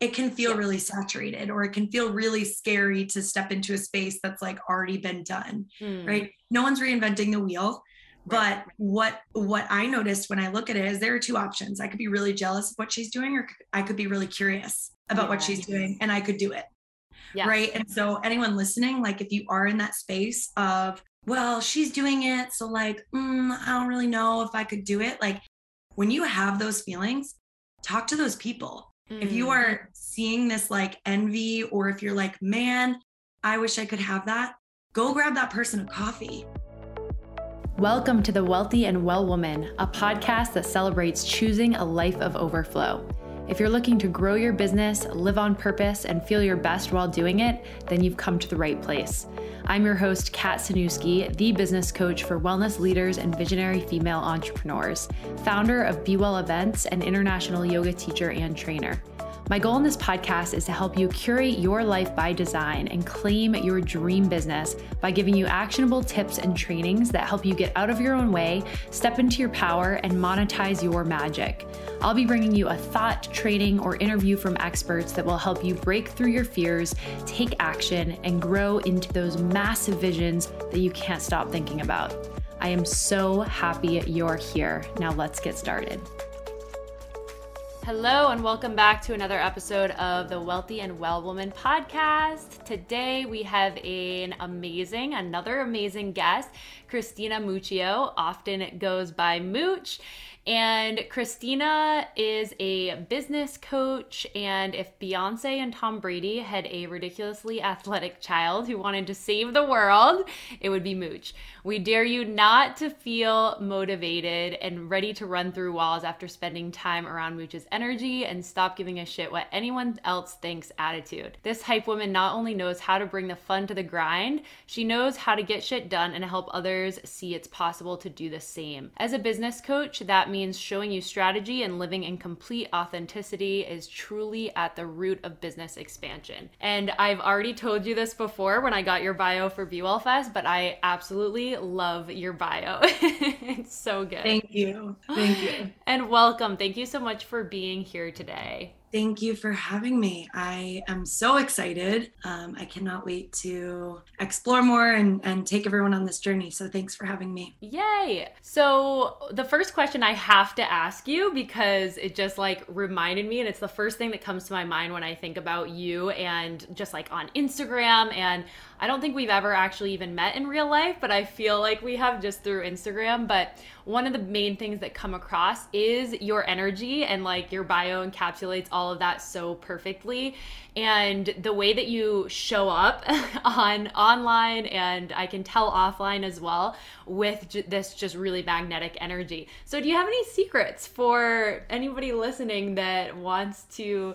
it can feel yeah. really saturated or it can feel really scary to step into a space that's like already been done mm. right no one's reinventing the wheel but what what i noticed when i look at it is there are two options i could be really jealous of what she's doing or i could be really curious about yeah. what she's doing and i could do it yes. right and so anyone listening like if you are in that space of well she's doing it so like mm, i don't really know if i could do it like when you have those feelings talk to those people mm. if you mm. are seeing this like envy or if you're like man i wish i could have that go grab that person a coffee Welcome to The Wealthy and Well Woman, a podcast that celebrates choosing a life of overflow. If you're looking to grow your business, live on purpose, and feel your best while doing it, then you've come to the right place. I'm your host, Kat Sanuski, the business coach for wellness leaders and visionary female entrepreneurs, founder of Be Well Events, and international yoga teacher and trainer. My goal in this podcast is to help you curate your life by design and claim your dream business by giving you actionable tips and trainings that help you get out of your own way, step into your power, and monetize your magic. I'll be bringing you a thought, training, or interview from experts that will help you break through your fears, take action, and grow into those massive visions that you can't stop thinking about. I am so happy you're here. Now let's get started. Hello, and welcome back to another episode of the Wealthy and Well Woman podcast. Today we have an amazing, another amazing guest, Christina Muccio, often goes by Mooch. And Christina is a business coach. And if Beyonce and Tom Brady had a ridiculously athletic child who wanted to save the world, it would be Mooch. We dare you not to feel motivated and ready to run through walls after spending time around Mooch's energy and stop giving a shit what anyone else thinks attitude. This hype woman not only knows how to bring the fun to the grind, she knows how to get shit done and help others see it's possible to do the same. As a business coach, that means showing you strategy and living in complete authenticity is truly at the root of business expansion. And I've already told you this before when I got your bio for Be Well Fest, but I absolutely love your bio. it's so good. Thank you. Thank you. And welcome. Thank you so much for being here today. Thank you for having me. I am so excited. Um, I cannot wait to explore more and, and take everyone on this journey. So thanks for having me. Yay. So, the first question I have to ask you because it just like reminded me, and it's the first thing that comes to my mind when I think about you and just like on Instagram. And I don't think we've ever actually even met in real life, but I feel like we have just through Instagram. But one of the main things that come across is your energy and like your bio encapsulates all of that so perfectly and the way that you show up on online and I can tell offline as well with j- this just really magnetic energy. So do you have any secrets for anybody listening that wants to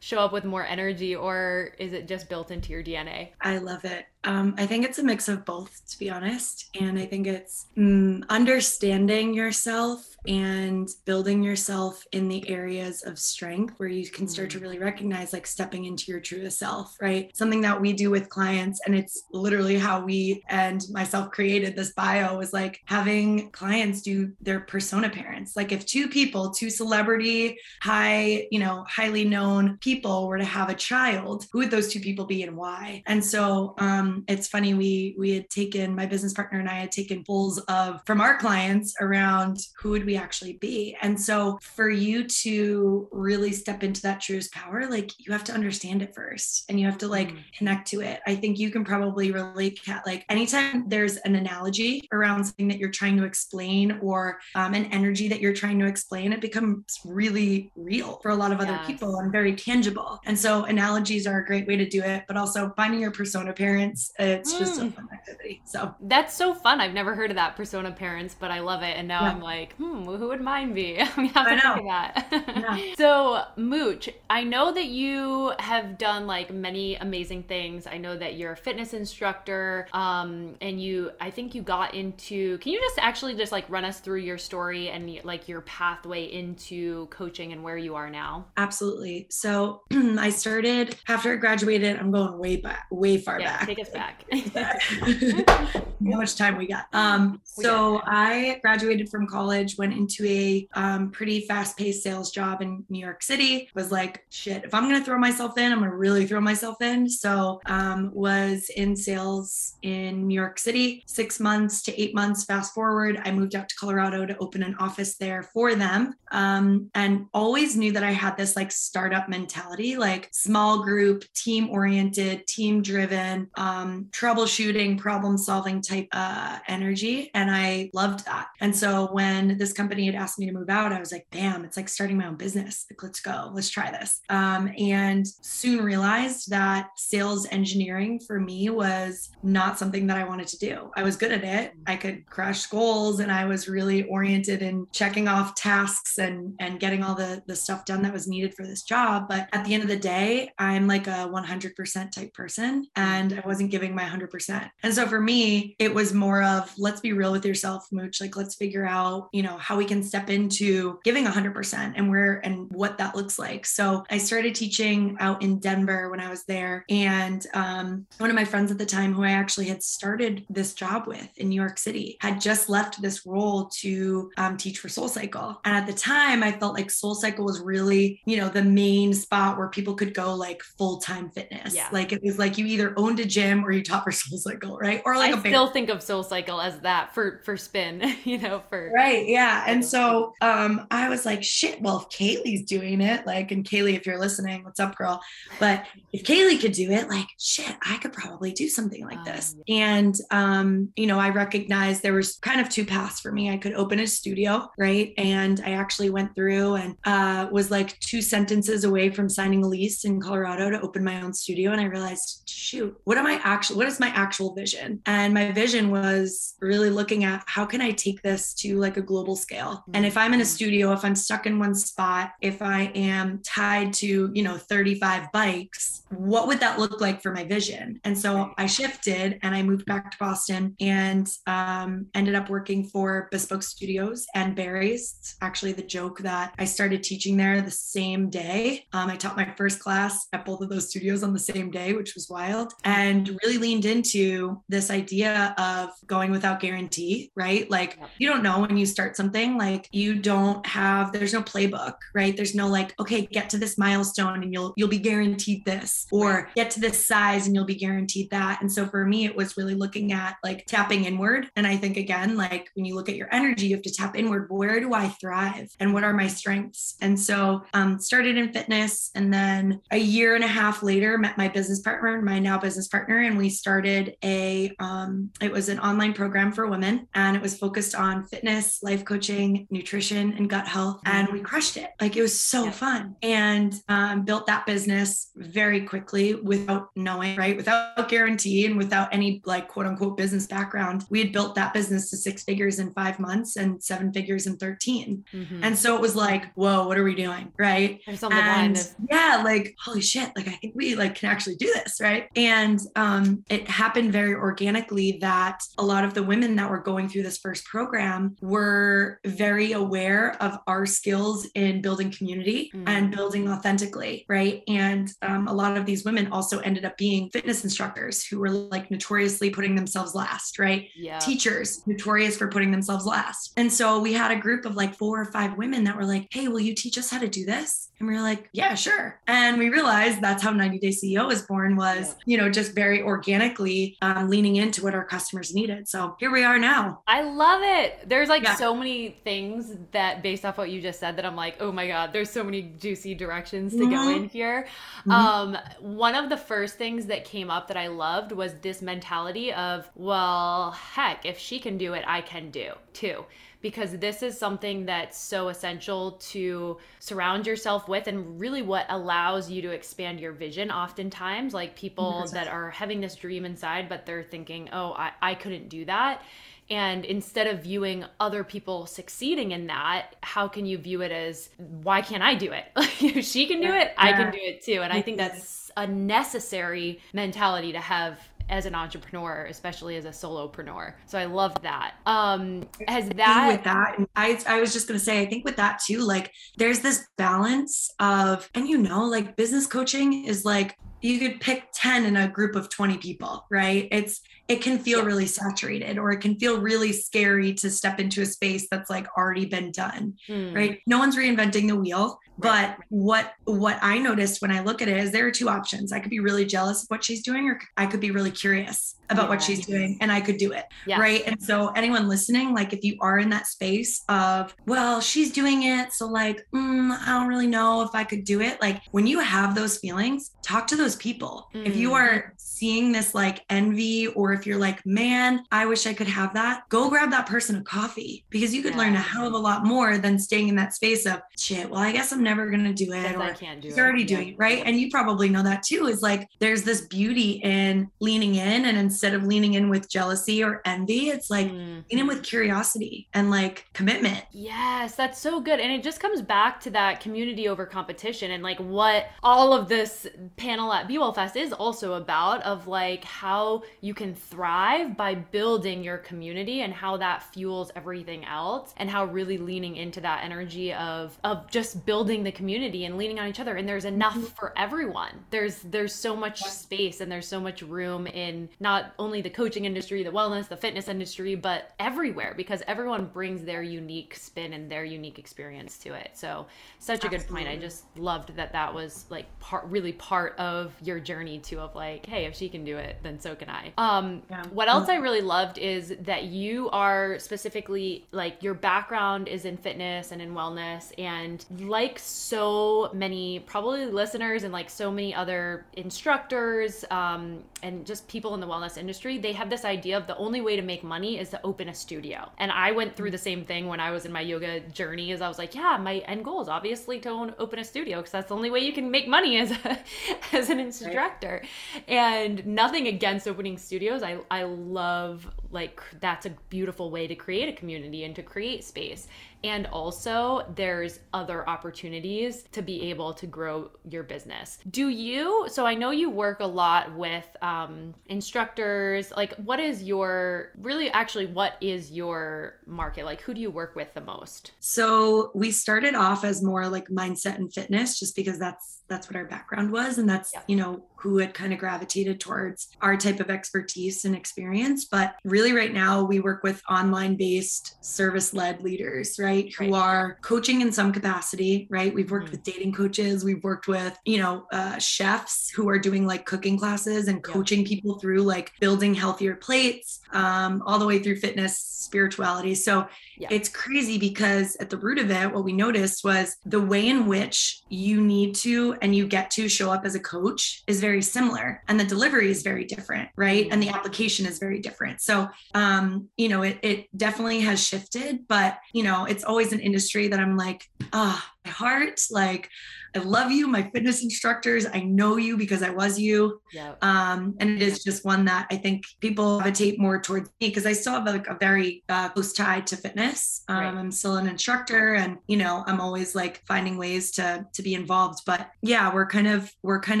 show up with more energy or is it just built into your DNA? I love it. Um, I think it's a mix of both, to be honest. And I think it's mm, understanding yourself and building yourself in the areas of strength where you can start to mm. really recognize, like stepping into your truest self, right? Something that we do with clients, and it's literally how we and myself created this bio was like having clients do their persona parents. Like if two people, two celebrity, high, you know, highly known people were to have a child, who would those two people be and why? And so, um, it's funny we we had taken my business partner and I had taken polls of from our clients around who would we actually be. And so for you to really step into that truest power, like you have to understand it first and you have to like mm. connect to it. I think you can probably relate Kat, like anytime there's an analogy around something that you're trying to explain or um, an energy that you're trying to explain, it becomes really real for a lot of other yes. people and very tangible. And so analogies are a great way to do it, but also finding your persona parents it's just mm. a fun activity. So that's so fun. I've never heard of that persona parents, but I love it. And now yeah. I'm like, hmm, who would mine be? we have to I think of that. yeah. So Mooch, I know that you have done like many amazing things. I know that you're a fitness instructor, um, and you, I think you got into. Can you just actually just like run us through your story and like your pathway into coaching and where you are now? Absolutely. So I started after I graduated. I'm going way back, way far yeah, back back. How much time we got? Um, so I graduated from college, went into a um, pretty fast-paced sales job in New York City. Was like, shit, if I'm gonna throw myself in, I'm gonna really throw myself in. So um, was in sales in New York City, six months to eight months. Fast forward, I moved out to Colorado to open an office there for them, um, and always knew that I had this like startup mentality, like small group, team oriented, team driven, um, troubleshooting, problem solving type uh, energy. And I loved that. And so when this company had asked me to move out, I was like, bam, it's like starting my own business. Like, let's go, let's try this. Um, and soon realized that sales engineering for me was not something that I wanted to do. I was good at it. I could crush goals and I was really oriented in checking off tasks and, and getting all the, the stuff done that was needed for this job. But at the end of the day, I'm like a 100% type person and I wasn't giving my 100%. And so for me, it was more of let's be real with yourself, Mooch. Like, let's figure out, you know, how we can step into giving 100% and where and what that looks like. So I started teaching out in Denver when I was there. And um, one of my friends at the time, who I actually had started this job with in New York City, had just left this role to um, teach for Soul Cycle. And at the time, I felt like Soul Cycle was really, you know, the main spot where people could go like full time fitness. Yeah. Like it was like you either owned a gym or you taught for Soul Cycle, right? Or like I still think of Soul Cycle as that for for spin, you know, for right, yeah. And so um, I was like, shit. Well, if Kaylee's doing it, like, and Kaylee, if you're listening, what's up, girl? But if Kaylee could do it, like, shit, I could probably do something like this. Um, and um, you know, I recognized there was kind of two paths for me. I could open a studio, right? And I actually went through and uh, was like two sentences away from signing a lease in Colorado to open my own studio, and I realized, shoot, what am I actually? What is my actual vision? And my vision was really looking at how can I take this to like a global scale. And if I'm in a mm-hmm. studio, if I'm stuck in one spot, if I am tied to, you know, 35 bikes, what would that look like for my vision? And so I shifted and I moved back to Boston and um, ended up working for Bespoke Studios and Barry's. actually the joke that I started teaching there the same day. Um, I taught my first class at both of those studios on the same day, which was wild, and really leaned into this idea of going without guarantee, right? Like you don't know when you start something, like you don't have, there's no playbook, right? There's no like, okay, get to this milestone and you'll you'll be guaranteed this, or get to this size and you'll be guaranteed that. And so for me, it was really looking at like tapping inward. And I think again, like when you look at your energy, you have to tap inward. Where do I thrive? And what are my strengths? And so um started in fitness and then a year and a half later met my business partner, my now business partner, and we started a um it was an online program for women and it was focused on fitness, life coaching, nutrition, and gut health. And we crushed it. Like it was so yeah. fun and um, built that business very quickly without knowing, right? Without guarantee and without any like quote unquote business background. We had built that business to six figures in five months and seven figures in 13. Mm-hmm. And so it was like, whoa, what are we doing? Right. and yeah, like, holy shit, like I think we like can actually do this. Right. And um, it happened very organically that a lot of the women that were going through this first program were very aware of our skills in building community mm-hmm. and building authentically, right? And um, a lot of these women also ended up being fitness instructors who were like notoriously putting themselves last, right? Yeah. Teachers notorious for putting themselves last. And so we had a group of like four or five women that were like, hey, will you teach us how to do this? And we were like, yeah, sure. And we realized that's how 90 Day CEO was born was, yeah. you know, just very organically um, leaning into what our customers needed. So here we are now. I love it. There's like yeah. so many things that based off what you just said that I'm like, oh my God, there's so many juicy directions to mm-hmm. go in here. Mm-hmm. Um, one of the first things that came up that I loved was this mentality of, well, heck, if she can do it, I can do too because this is something that's so essential to surround yourself with and really what allows you to expand your vision oftentimes like people 100%. that are having this dream inside but they're thinking oh I, I couldn't do that and instead of viewing other people succeeding in that, how can you view it as, why can't I do it? if she can do it, I can do it too. And I think mm-hmm. that's a necessary mentality to have as an entrepreneur, especially as a solopreneur. So I love that. Um, has that with that? I I was just gonna say, I think with that too, like there's this balance of, and you know, like business coaching is like you could pick 10 in a group of 20 people, right? It's it can feel yeah. really saturated or it can feel really scary to step into a space that's like already been done, mm. right? No one's reinventing the wheel. But what what I noticed when I look at it is there are two options. I could be really jealous of what she's doing, or I could be really curious about yes. what she's doing, and I could do it. Yes. Right. And so anyone listening, like if you are in that space of, well, she's doing it, so like, mm, I don't really know if I could do it. Like when you have those feelings, talk to those people. Mm. If you mm. are seeing this like envy, or if you're like, man, I wish I could have that, go grab that person a coffee because you could yeah. learn a hell of a lot more than staying in that space of shit. Well, I guess I'm never going to do it or I can't do he's already it. doing it right and you probably know that too is like there's this beauty in leaning in and instead of leaning in with jealousy or envy it's like mm. lean in with curiosity and like commitment yes that's so good and it just comes back to that community over competition and like what all of this panel at Be Well Fest is also about of like how you can thrive by building your community and how that fuels everything else and how really leaning into that energy of of just building the community and leaning on each other. And there's enough mm-hmm. for everyone. There's there's so much space and there's so much room in not only the coaching industry the wellness the fitness industry but everywhere because everyone brings their unique spin and their unique experience to it. So such a Absolutely. good point. I just loved that that was like part really part of your journey too of like hey if she can do it then so can i. Um yeah. what else i really loved is that you are specifically like your background is in fitness and in wellness and like so many probably listeners and like so many other instructors um, and just people in the wellness industry they have this idea of the only way to make money is to open a studio and i went through the same thing when i was in my yoga journey as i was like yeah my end goal is obviously to open a studio because that's the only way you can make money as a, as an instructor right. and nothing against opening studios i i love like that's a beautiful way to create a community and to create space. And also there's other opportunities to be able to grow your business. Do you so i know you work a lot with um, instructors. Like what is your really actually what is your market? Like who do you work with the most? So we started off as more like mindset and fitness just because that's that's what our background was and that's yeah. you know who had kind of gravitated towards our type of expertise and experience but really right now we work with online based service led leaders right who right. are coaching in some capacity right we've worked mm. with dating coaches we've worked with you know uh, chefs who are doing like cooking classes and coaching yeah. people through like building healthier plates um, all the way through fitness spirituality so yeah. It's crazy because at the root of it, what we noticed was the way in which you need to and you get to show up as a coach is very similar and the delivery is very different, right? And the application is very different. So, um, you know, it, it definitely has shifted, but, you know, it's always an industry that I'm like, ah, oh, heart, like, I love you, my fitness instructors. I know you because I was you. Yeah. Um, and it is just one that I think people gravitate more towards me because I still have a, a very uh, close tie to fitness. Um, right. I'm still an instructor, and you know, I'm always like finding ways to to be involved. But yeah, we're kind of we're kind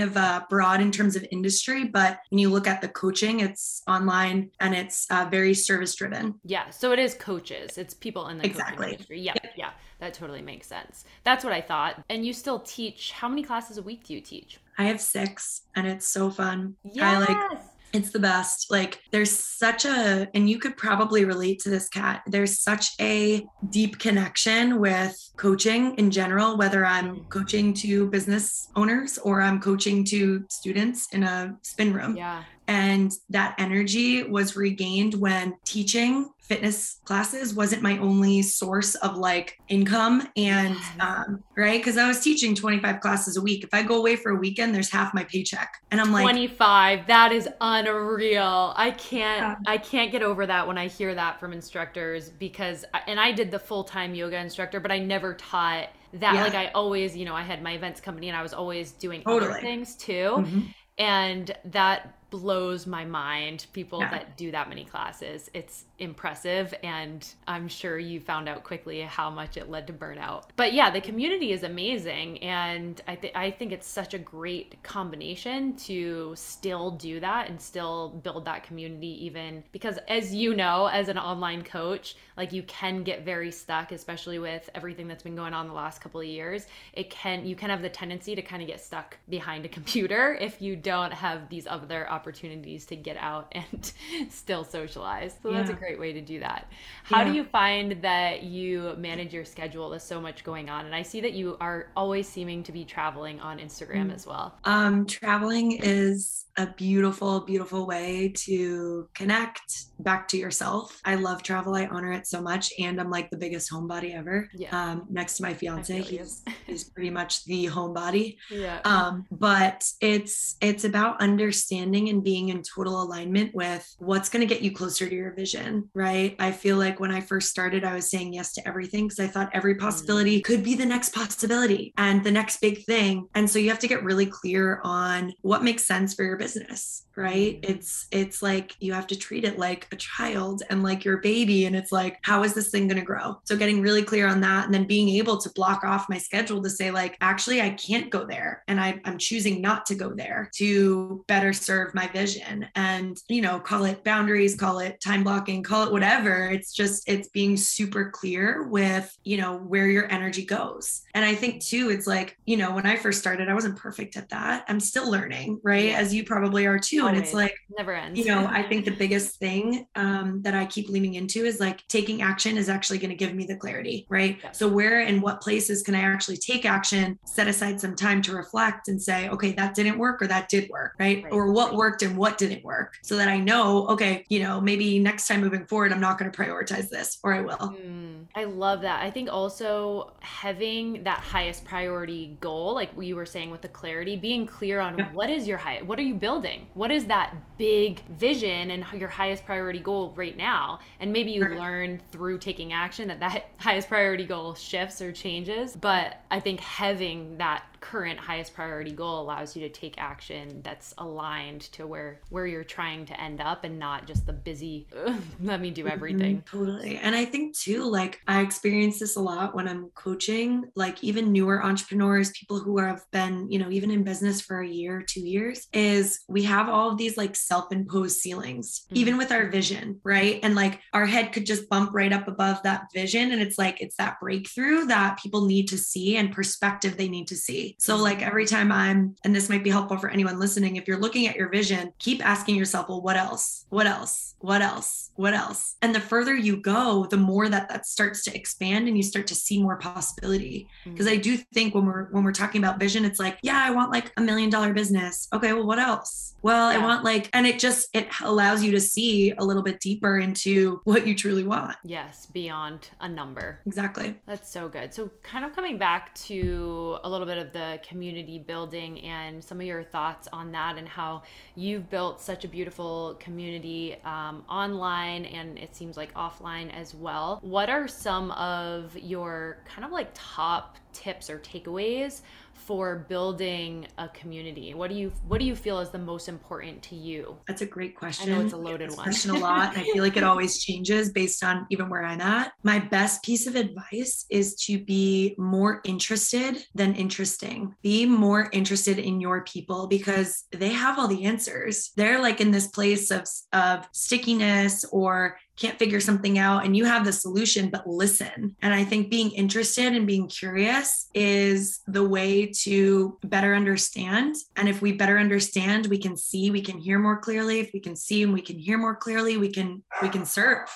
of uh, broad in terms of industry. But when you look at the coaching, it's online and it's uh, very service driven. Yeah. So it is coaches. It's people in the exactly. industry. Yeah. Yep. Yeah. That totally makes sense. That's what I thought. And you still teach. How many classes a week do you teach? I have six, and it's so fun. Yes. I like it's the best. Like there's such a, and you could probably relate to this Kat. There's such a deep connection with coaching in general, whether I'm mm. coaching to business owners or I'm coaching to students in a spin room. Yeah. And that energy was regained when teaching fitness classes wasn't my only source of like income and um, right because i was teaching 25 classes a week if i go away for a weekend there's half my paycheck and i'm like 25 that is unreal i can't yeah. i can't get over that when i hear that from instructors because and i did the full-time yoga instructor but i never taught that yeah. like i always you know i had my events company and i was always doing totally. other things too mm-hmm. and that blows my mind people Yeah. that do that many classes. It's impressive and i'm sure you found out quickly how much it led to burnout. But yeah the community is amazing and i think i think it's such a great combination to still do that and still build that community even because as you know as an online coach like you can get very stuck especially with everything that's been going on the last couple of years. It can you can have the tendency to kind of get stuck behind a computer if you don't have these other opportunities to get out and still socialize so that's a great way to do that how do you find that you manage your schedule there's so much going on and i see that you are always seeming to be traveling on instagram Mm. as well Um, traveling is a beautiful, beautiful way to connect back to yourself. I love travel. I honor it so much. And I'm like the biggest homebody ever. Yeah. Um, next to my fiance, he's he's pretty much the homebody. yeah Um, but it's it's about understanding and being in total alignment with what's going to get you closer to your vision, right? I feel like when I first started, I was saying yes to everything because I thought every possibility mm. could be the next possibility and the next big thing. And so you have to get really clear on what makes sense for your business, right? It's it's like you have to treat it like a child and like your baby, and it's like how is this thing going to grow? So getting really clear on that, and then being able to block off my schedule to say like actually I can't go there, and I, I'm choosing not to go there to better serve my vision, and you know call it boundaries, call it time blocking, call it whatever. It's just it's being super clear with you know where your energy goes, and I think too it's like you know when I first started I wasn't perfect at that. I'm still learning, right? As you probably are too, and it's Always. like never ends you know i think the biggest thing um, that i keep leaning into is like taking action is actually going to give me the clarity right Yeah. so where and what places can i actually take action set aside some time to reflect and say okay that didn't work or that did work right, Right. or what worked and what didn't work so that i know okay you know maybe next time moving forward i'm not going to prioritize this or i will Mm, I love that. I think also having that highest priority goal, like you were saying with the clarity, being clear on Yeah. what is your high, what are you building? What is that big vision and your highest priority goal right now? And maybe you Right. learn through taking action that that highest priority goal shifts or changes. But I think having that current highest priority goal allows you to take action that's aligned to where where you're trying to end up and not just the busy let me do everything Mhm, totally. And I think too, like I experience this a lot when I'm coaching, like even newer entrepreneurs, people who have been, you know, even in business for a year, two years, is we have all of these like self-imposed ceilings, Mhm. even with our vision, right? And like our head could just bump right up above that vision. And it's like it's that breakthrough that people need to see and perspective they need to see. So like every time I'm, and this might be helpful for anyone listening, if you're looking at your vision, keep asking yourself, well, what else? What else? What else? What else? And the further you go, the more that that starts to expand and you start to see more possibility. Mm. Because I do think when we're when we're talking about vision, it's like, yeah, I want like a million dollar business. Okay, well, what else? Well, Yeah. I want like, and it just it allows you to see a little bit deeper into what you truly want. yes beyond a number Exactly. That's so good. So, kind of coming back to a little bit of the community building and some of your thoughts on that, and how you've built such a beautiful community um, online and it seems like offline as well. What are some of your kind of like top tips or takeaways for building a community? What do you What do you feel is the most important to you? That's a great question. I know it's a loaded this one. Question a lot. and I feel like it always changes based on even where I'm at. My best piece of advice is to be more interested than interesting. Be more interested in your people because they have all the answers. They're like in this place of of stickiness or can't figure something out and you have the solution but listen. And i think being interested and being curious is the way to better understand. And if we better understand we can see we can hear more clearly. If we can see and we can hear more clearly we can we can serve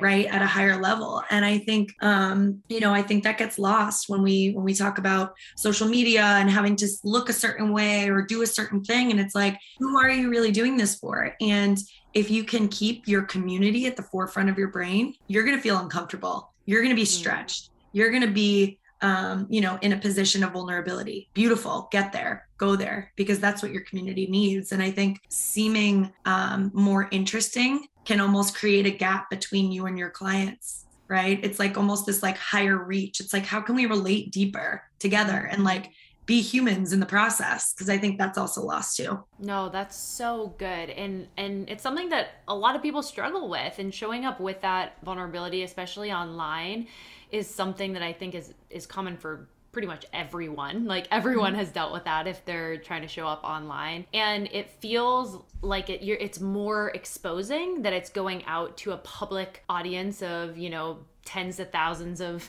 right at a higher level and i think um you know i think that gets lost when we when we talk about social media and having to look a certain way or do a certain thing and it's like who are you really doing this for and if you can keep your community at the forefront of your brain you're going to feel uncomfortable you're going to be Mm. stretched you're going to be um, you know, in a position of vulnerability. Beautiful. Get there. Go there because that's what your community needs. And I think seeming um, more interesting can almost create a gap between you and your clients, right? It's like almost this like higher reach. It's like, how can we relate deeper together and like be humans in the process because I think that's also lost too. No, that's so good. And and it's something that a lot of people struggle with and showing up with that vulnerability especially online is something that I think is is common for pretty much everyone. Like everyone mm-hmm. has dealt with that if they're trying to show up online. And it feels like it you're it's more exposing that it's going out to a public audience of, you know, tens of thousands of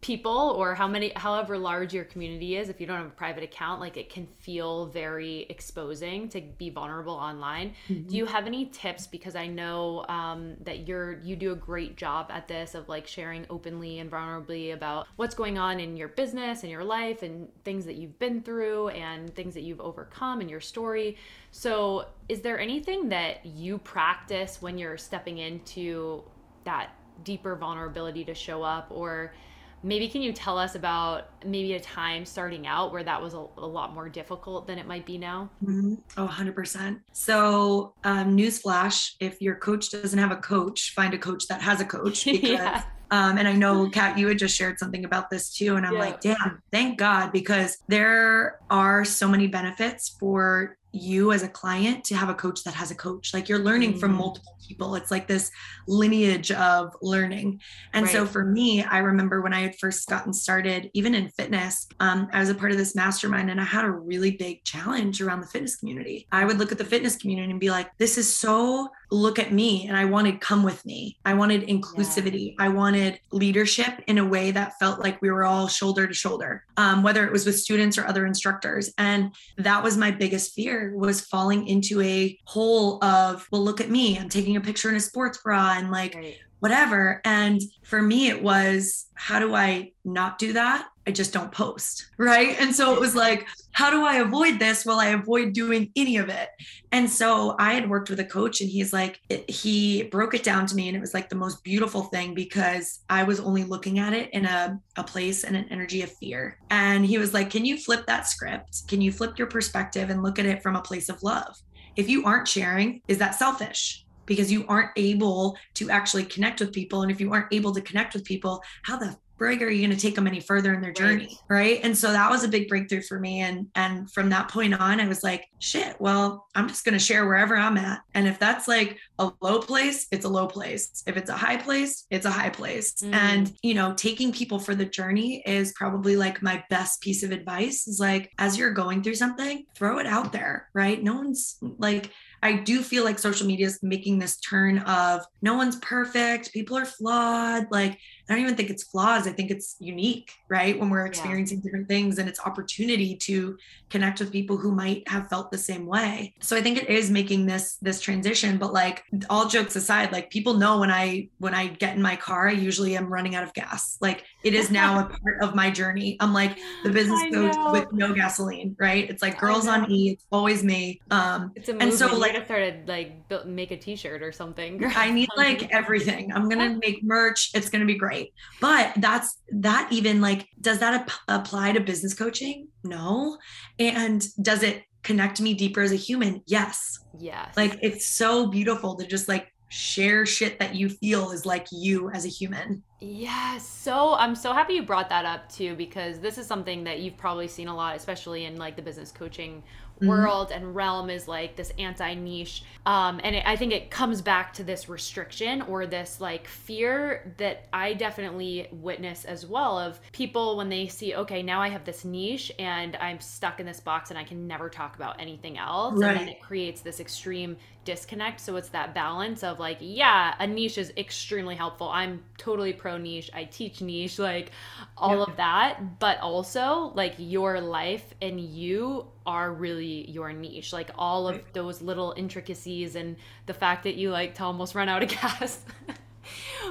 people or how many however large your community is if you don't have a private account like it can feel very exposing to be vulnerable online. Mm-hmm. do you have any tips? Because i know um, that you're you do a great job at this of like sharing openly and vulnerably about what's going on in your business and your life and things that you've been through and things that you've overcome in your story. So is there anything that you practice when you're stepping into that deeper vulnerability to show up or maybe can you tell us about maybe a time starting out where that was a, a lot more difficult than it might be now mm-hmm. oh 100% so um, newsflash if your coach doesn't have a coach find a coach that has a coach because yeah. Um, and I know, Kat, you had just shared something about this too. And I'm yeah. like, damn, thank God, because there are so many benefits for you as a client to have a coach that has a coach. Like you're learning mm. from multiple people. It's like this lineage of learning. And right. so for me, I remember when I had first gotten started, even in fitness, um, I was a part of this mastermind and I had a really big challenge around the fitness community. I would look at the fitness community and be like, this is so look at me. And I wanted come with me. I wanted inclusivity. Yeah. I wanted leadership in a way that felt like we were all shoulder to shoulder, um, whether it was with students or other instructors. And that was my biggest fear was falling into a hole of, well, look at me. I'm taking a picture in a sports bra and like right. Whatever. And for me, it was, how do I not do that? I just don't post. Right. And so it was like, how do I avoid this? Well, I avoid doing any of it. And so I had worked with a coach and he's like, he broke it down to me and it was like the most beautiful thing because I was only looking at it in a, a place and an energy of fear. And he was like, can you flip that script? Can you flip your perspective and look at it from a place of love? If you aren't sharing, is that selfish? Because you aren't able to actually connect with people. And if you aren't able to connect with people, how the brig are you going to take them any further in their journey right. right and so that was a big breakthrough for me and and from that point on i was like shit well i'm just going to share wherever i'm at and if that's like a low place it's a low place if it's a high place it's a high place mm. and you know taking people for the journey is probably like my best piece of advice is like as you're going through something throw it out there right no one's like I do feel like social media is making this turn of no one's perfect, people are flawed. Like, I don't even think it's flaws. I think it's unique, right? When we're experiencing yeah. different things and it's opportunity to connect with people who might have felt the same way. So I think it is making this this transition, but like all jokes aside, like people know when I when I get in my car, I usually am running out of gas. Like it is now a part of my journey. I'm like the business coach with no gasoline, right? It's like girls on E, it's always me. Um it's a and so like I started like build, make a t-shirt or something. I need like everything. I'm going to make merch. It's going to be great. But that's that even like does that ap- apply to business coaching? No. And does it connect me deeper as a human? Yes. Yes. Like it's so beautiful to just like share shit that you feel is like you as a human. Yeah, so I'm so happy you brought that up too because this is something that you've probably seen a lot especially in like the business coaching mm-hmm. world and realm is like this anti niche. Um, and it, I think it comes back to this restriction or this like fear that I definitely witness as well of people when they see, okay, now I have this niche and I'm stuck in this box and I can never talk about anything else. Right. And then it creates this extreme disconnect. So it's that balance of like, yeah, a niche is extremely helpful. I'm totally pro niche. I teach niche, like all of that. But also, like, your life and you are really your niche. Like, all of those little intricacies and the fact that you like to almost run out of gas.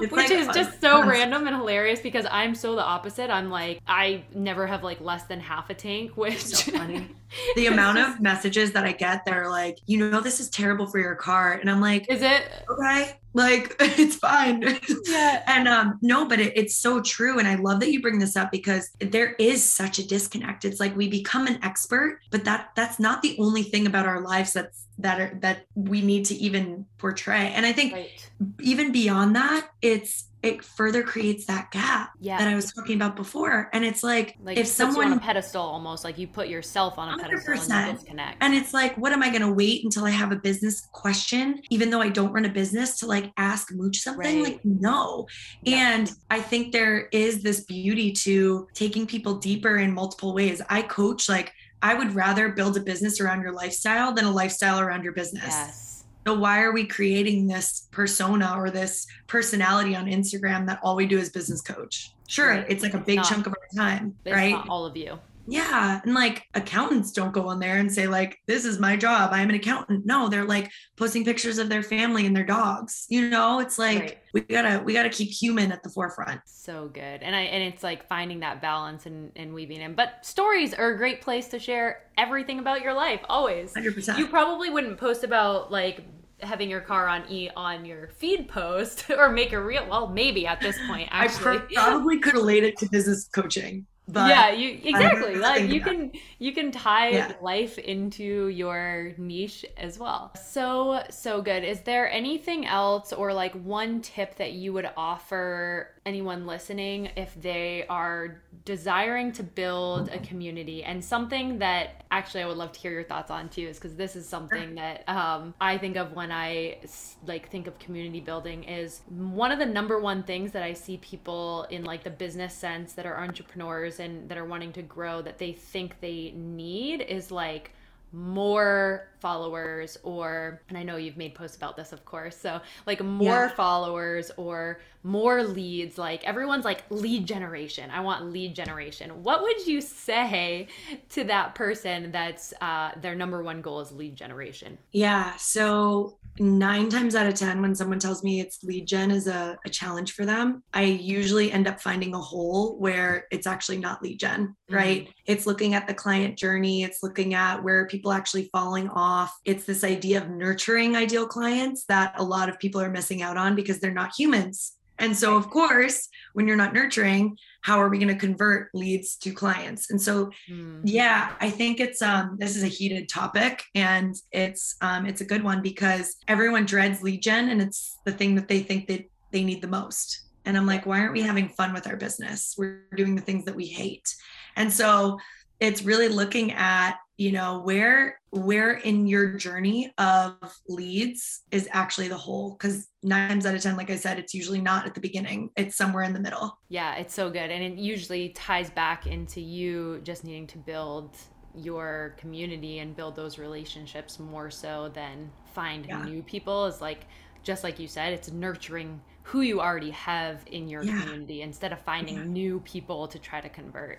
It's which like is just so random and hilarious because I'm so the opposite. I'm like I never have like less than half a tank, which so funny. The amount of messages that I get that are like, you know, this is terrible for your car, and I'm like, is it okay? Like it's fine. Yeah. and um no, but it, it's so true, and I love that you bring this up because there is such a disconnect. It's like we become an expert, but that that's not the only thing about our lives that's that are that we need to even portray. And I think right. even beyond that, it's it further creates that gap Yeah. that I was talking about before. And it's like, Like if you on someone a pedestal almost, like you put yourself on a pedestal and 100%. disconnect. And it's like, what am I going to wait until I have a business question, even though I don't run a business, to like ask Mooch something? Right. Like, no. Yeah. And I think there is this beauty to taking people deeper in multiple ways. I coach, like, I would rather build a business around your lifestyle than a lifestyle around your business. yes. So why are we creating this persona or this personality on Instagram that all we do is business coach? Sure, Right. it's like a big not- chunk of our time, It's right? not all of you. Yeah. And like accountants don't go on there and say, like, this is my job. I'm an accountant. No, they're like posting pictures of their family and their dogs. You know, it's like Right. we gotta we gotta keep human at the forefront. So good. And I and it's like finding that balance and, and weaving in. But stories are a great place to share everything about your life, always. Hundred percent. You probably wouldn't post about like having your car on E on your feed post or make a real well, maybe at this point, I actually. pr- probably could relate it to business coaching. But yeah, you exactly. Like you can you can tie Yeah. life into your niche as well. So so good. Is there anything else or like one tip that you would offer anyone listening if they are desiring to build a community and something that actually I would love to hear your thoughts on too is because this is something that um, I think of when I like think of community building is one of the number one things that I see people in like the business sense that are entrepreneurs and that are wanting to grow that they think they need is like more followers or and I know you've made posts about this of course so like more Yeah. followers or more leads like everyone's like lead generation I want lead generation what would you say to that person that's uh their number one goal is lead generation Yeah. So nine times out of 10, when someone tells me it's lead gen is a, a challenge for them, I usually end up finding a hole where it's actually not lead gen, right? It's looking at the client journey, it's looking at where are people actually falling off. It's this idea of nurturing ideal clients that a lot of people are missing out on because they're not humans. And so, of course, when you're not nurturing, how are we going to convert leads to clients? And so, Hmm. yeah, I think it's um this is a heated topic and it's um it's a good one because everyone dreads lead gen and it's the thing that they think that they need the most. And I'm like, why aren't we having fun with our business? We're doing the things that we hate. And so it's really looking at, you know, where where in your journey of leads is actually the whole cuz 9 times out of 10 like I said it's usually not at the beginning. It's somewhere in the middle. Yeah, it's so good. And it usually ties back into you just needing to build your community and build those relationships more so than find Yeah. new people is like just like you said, it's nurturing who you already have in your Yeah. community instead of finding Yeah. new people to try to convert.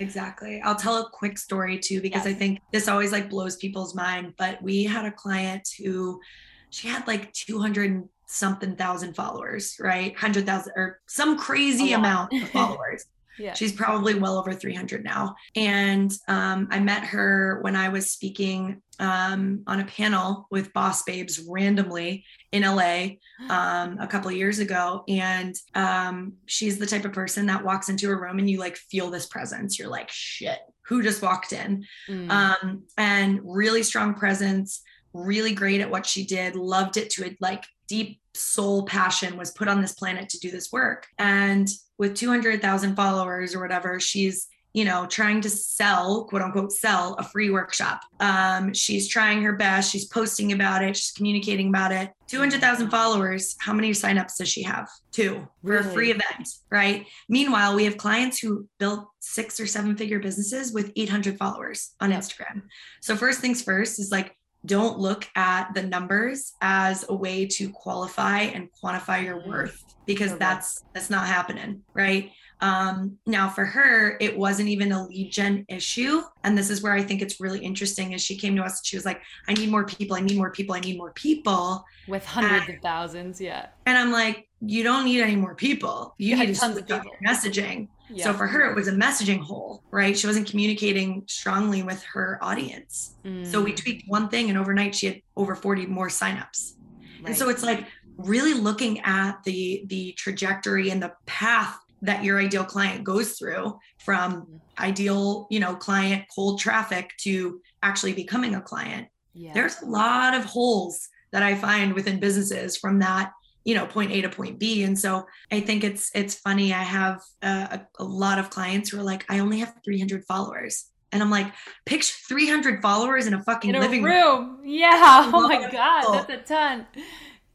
Exactly. I'll tell a quick story too, because I think this always like blows people's mind. But we had a client who she had like 200 something thousand followers, right? 100,000 or some crazy amount of followers. Yeah. She's probably well over 300 now. And um, I met her when I was speaking um, on a panel with Boss Babes randomly in LA um, a couple of years ago. And um, she's the type of person that walks into a room and you like feel this presence. You're like, shit, who just walked in? Mm. Um, and really strong presence, really great at what she did, loved it to a like deep soul passion, was put on this planet to do this work. And with 200,000 followers or whatever, she's you know, trying to sell, quote unquote, sell a free workshop. Um, she's trying her best. She's posting about it. She's communicating about it. 200,000 followers. How many signups does she have? Two for a free event, right? Meanwhile, we have clients who built six or seven figure businesses with 800 followers on Yep. Instagram. So, first things first is like, don't look at the numbers as a way to qualify and quantify your Mhm. worth because good. that's that's not happening right um now for her it wasn't even a lead gen issue and this is where i think it's really interesting is she came to us she was like i need more people i need more people i need more people With hundreds of thousands, yeah. and i'm like you don't need any more people you had need to tons of people. messaging Yeah. so for her it was a messaging hole right she wasn't communicating strongly with her audience so we Mm, tweaked one thing and overnight she had over 40 more signups and so it's like really looking at the the trajectory and the path that your ideal client goes through from Mhm. ideal, you know, client cold traffic to actually becoming a client. yeah. There's a lot of holes that I find within businesses from that, you know point a to point b. And so i think it's it's funny. I have a, a lot of clients who are like i only have 300 followers. And i'm like picture 300 followers in a fucking in a living room. room. yeah. Oh my god. That's a ton.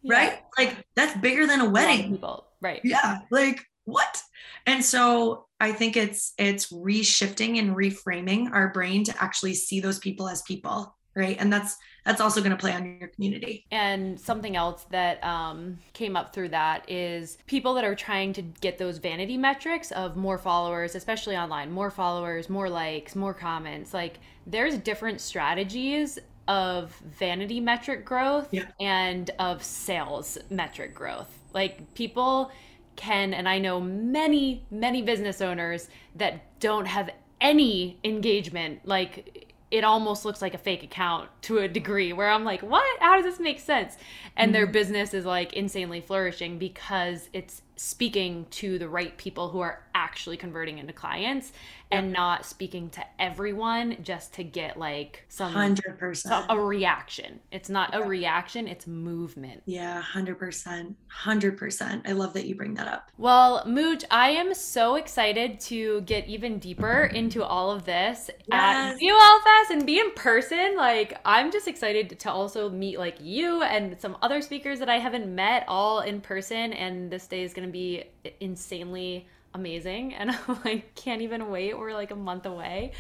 Yeah. right? Like that's bigger than a wedding. people. Right. Yeah. Like what? And so i think it's it's reshifting and reframing our brain to actually see those people as people right? And that's that's also going to play on your community. And something else that um, came up through that is people that are trying to get those vanity metrics of more followers especially online more followers more likes more comments like there's different strategies of vanity metric growth yeah. and of sales metric growth. Like people can and i know many many business owners that don't have any engagement like it almost looks like a fake account to a degree where I'm like, what? How does this make sense? And mm-hmm. their business is like insanely flourishing because it's speaking to the right people who are actually converting into clients and not speaking to everyone just to get like some 100% a reaction. It's not a reaction it's movement. Yeah 100% 100% i love that you bring that up. Well mooch i am so excited to get even deeper into all of this yes. at Be Well Fest and be in person. Like i'm just excited to also meet like you and some other speakers that i haven't met all in person and this day is going to be insanely amazing and I like can't even wait. We're like a month away.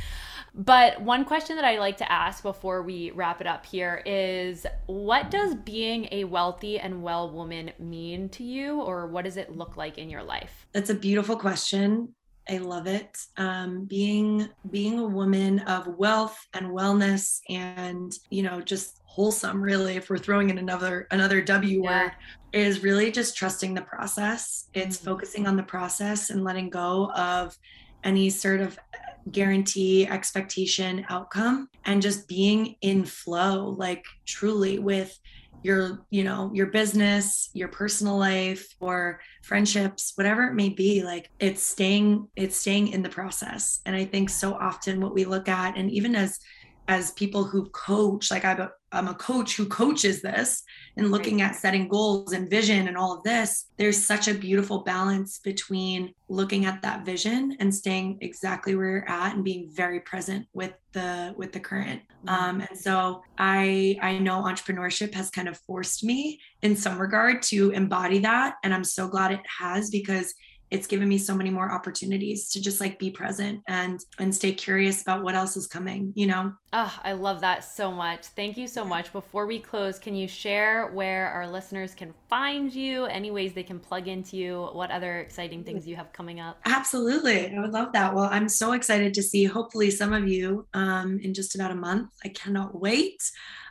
But one question that I like to ask before we wrap it up here is what does being a wealthy and well woman mean to you or what does it look like in your life? That's a beautiful question. I love it. Um, being being a woman of wealth and wellness and you know just wholesome really if we're throwing in another another w yeah. word is really just trusting the process it's mm-hmm. focusing on the process and letting go of any sort of guarantee expectation outcome and just being in flow like truly with your you know your business your personal life or friendships whatever it may be like it's staying it's staying in the process and i think so often what we look at and even as as people who coach like a, I'm a coach who coaches this and looking at setting goals and vision and all of this there's such a beautiful balance between looking at that vision and staying exactly where you're at and being very present with the with the current. Mm-hmm. um, and so i i know entrepreneurship has kind of forced me in some regard to embody that. And i'm so glad it has because it's given me so many more opportunities to just like be present and and stay curious about what else is coming you know? Oh i love that so much. Thank you so much. Before we close can you share where our listeners can find you? Any ways they can plug into you? What other exciting things you have coming up? Absolutely. I would love that. Well i'm so excited to see hopefully some of you um, in just about a month. I cannot wait.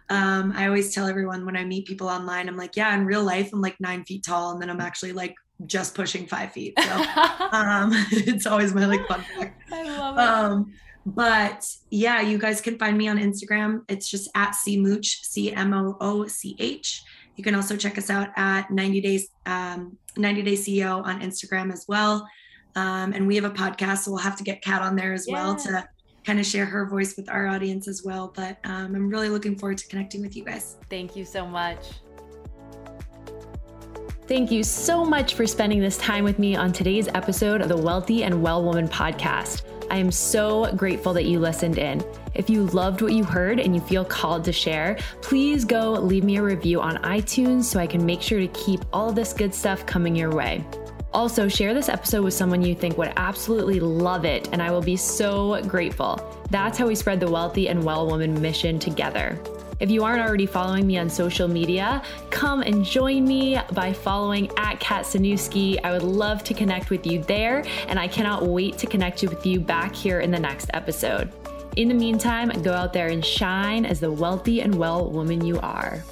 Um, I always tell everyone when I meet people online, I'm like, yeah, in real life, I'm like nine feet tall. And then I'm actually like just pushing five feet. So um, it's always my like fun fact. I love it. Um, but yeah, you guys can find me on Instagram. It's just at cmooch, C M O O C H. You can also check us out at 90 days, um, 90 day CEO on Instagram as well. Um, and we have a podcast, so we'll have to get Kat on there as yeah. well to kind of share her voice with our audience as well. But um, I'm really looking forward to connecting with you guys. Thank you so much. Thank you so much for spending this time with me on today's episode of the Wealthy and Well Woman podcast. I am so grateful that you listened in. If you loved what you heard and you feel called to share, please go leave me a review on iTunes so I can make sure to keep all this good stuff coming your way. Also, share this episode with someone you think would absolutely love it, and I will be so grateful. That's how we spread the Wealthy and Well Woman mission together. If you aren't already following me on social media, come and join me by following at Kat Sanuski. I would love to connect with you there, and I cannot wait to connect with you back here in the next episode. In the meantime, go out there and shine as the wealthy and well woman you are.